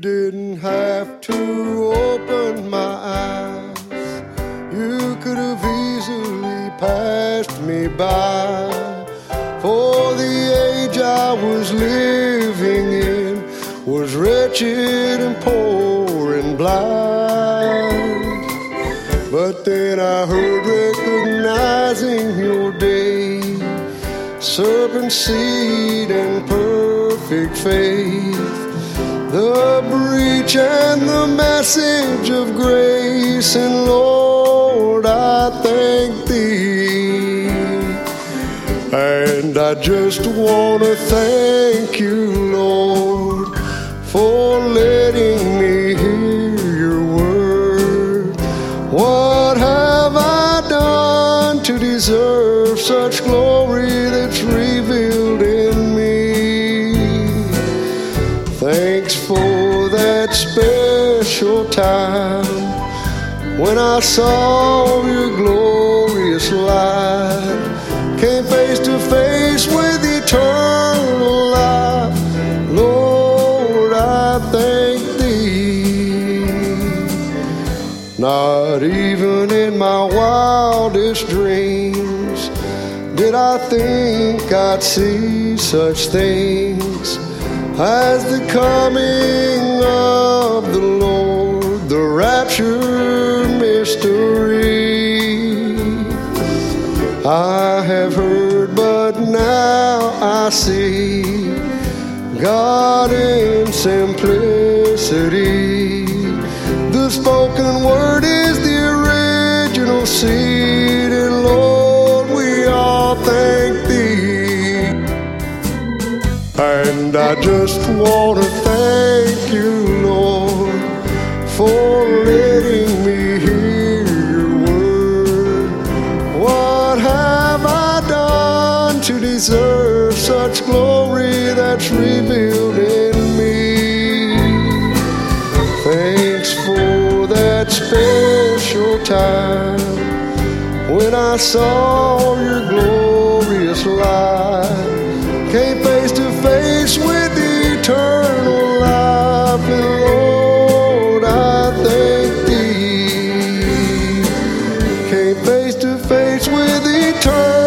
didn't have to open my eyes. You could have easily passed me by. For the age I was living in was wretched and poor and blind. But then I heard recognizing your day, serpent seed and perfect faith the breach and the message of grace, and Lord, I thank Thee. And I just want to thank you, Lord, for letting me hear your word. What have I done to deserve such glory Thanks for that special time when I saw your glorious light. Came face to face with eternal life. Lord, I thank thee. Not even in my wildest dreams did I think I'd see such things as the coming of the Lord, the rapture mystery. I have heard, but now I see God in simplicity. The spoken word is the original seed, And I just want to thank you, Lord, for letting me hear your word. What have I done to deserve such glory that's revealed in me? Thanks for that special time when I saw your glorious light face to face with eternity.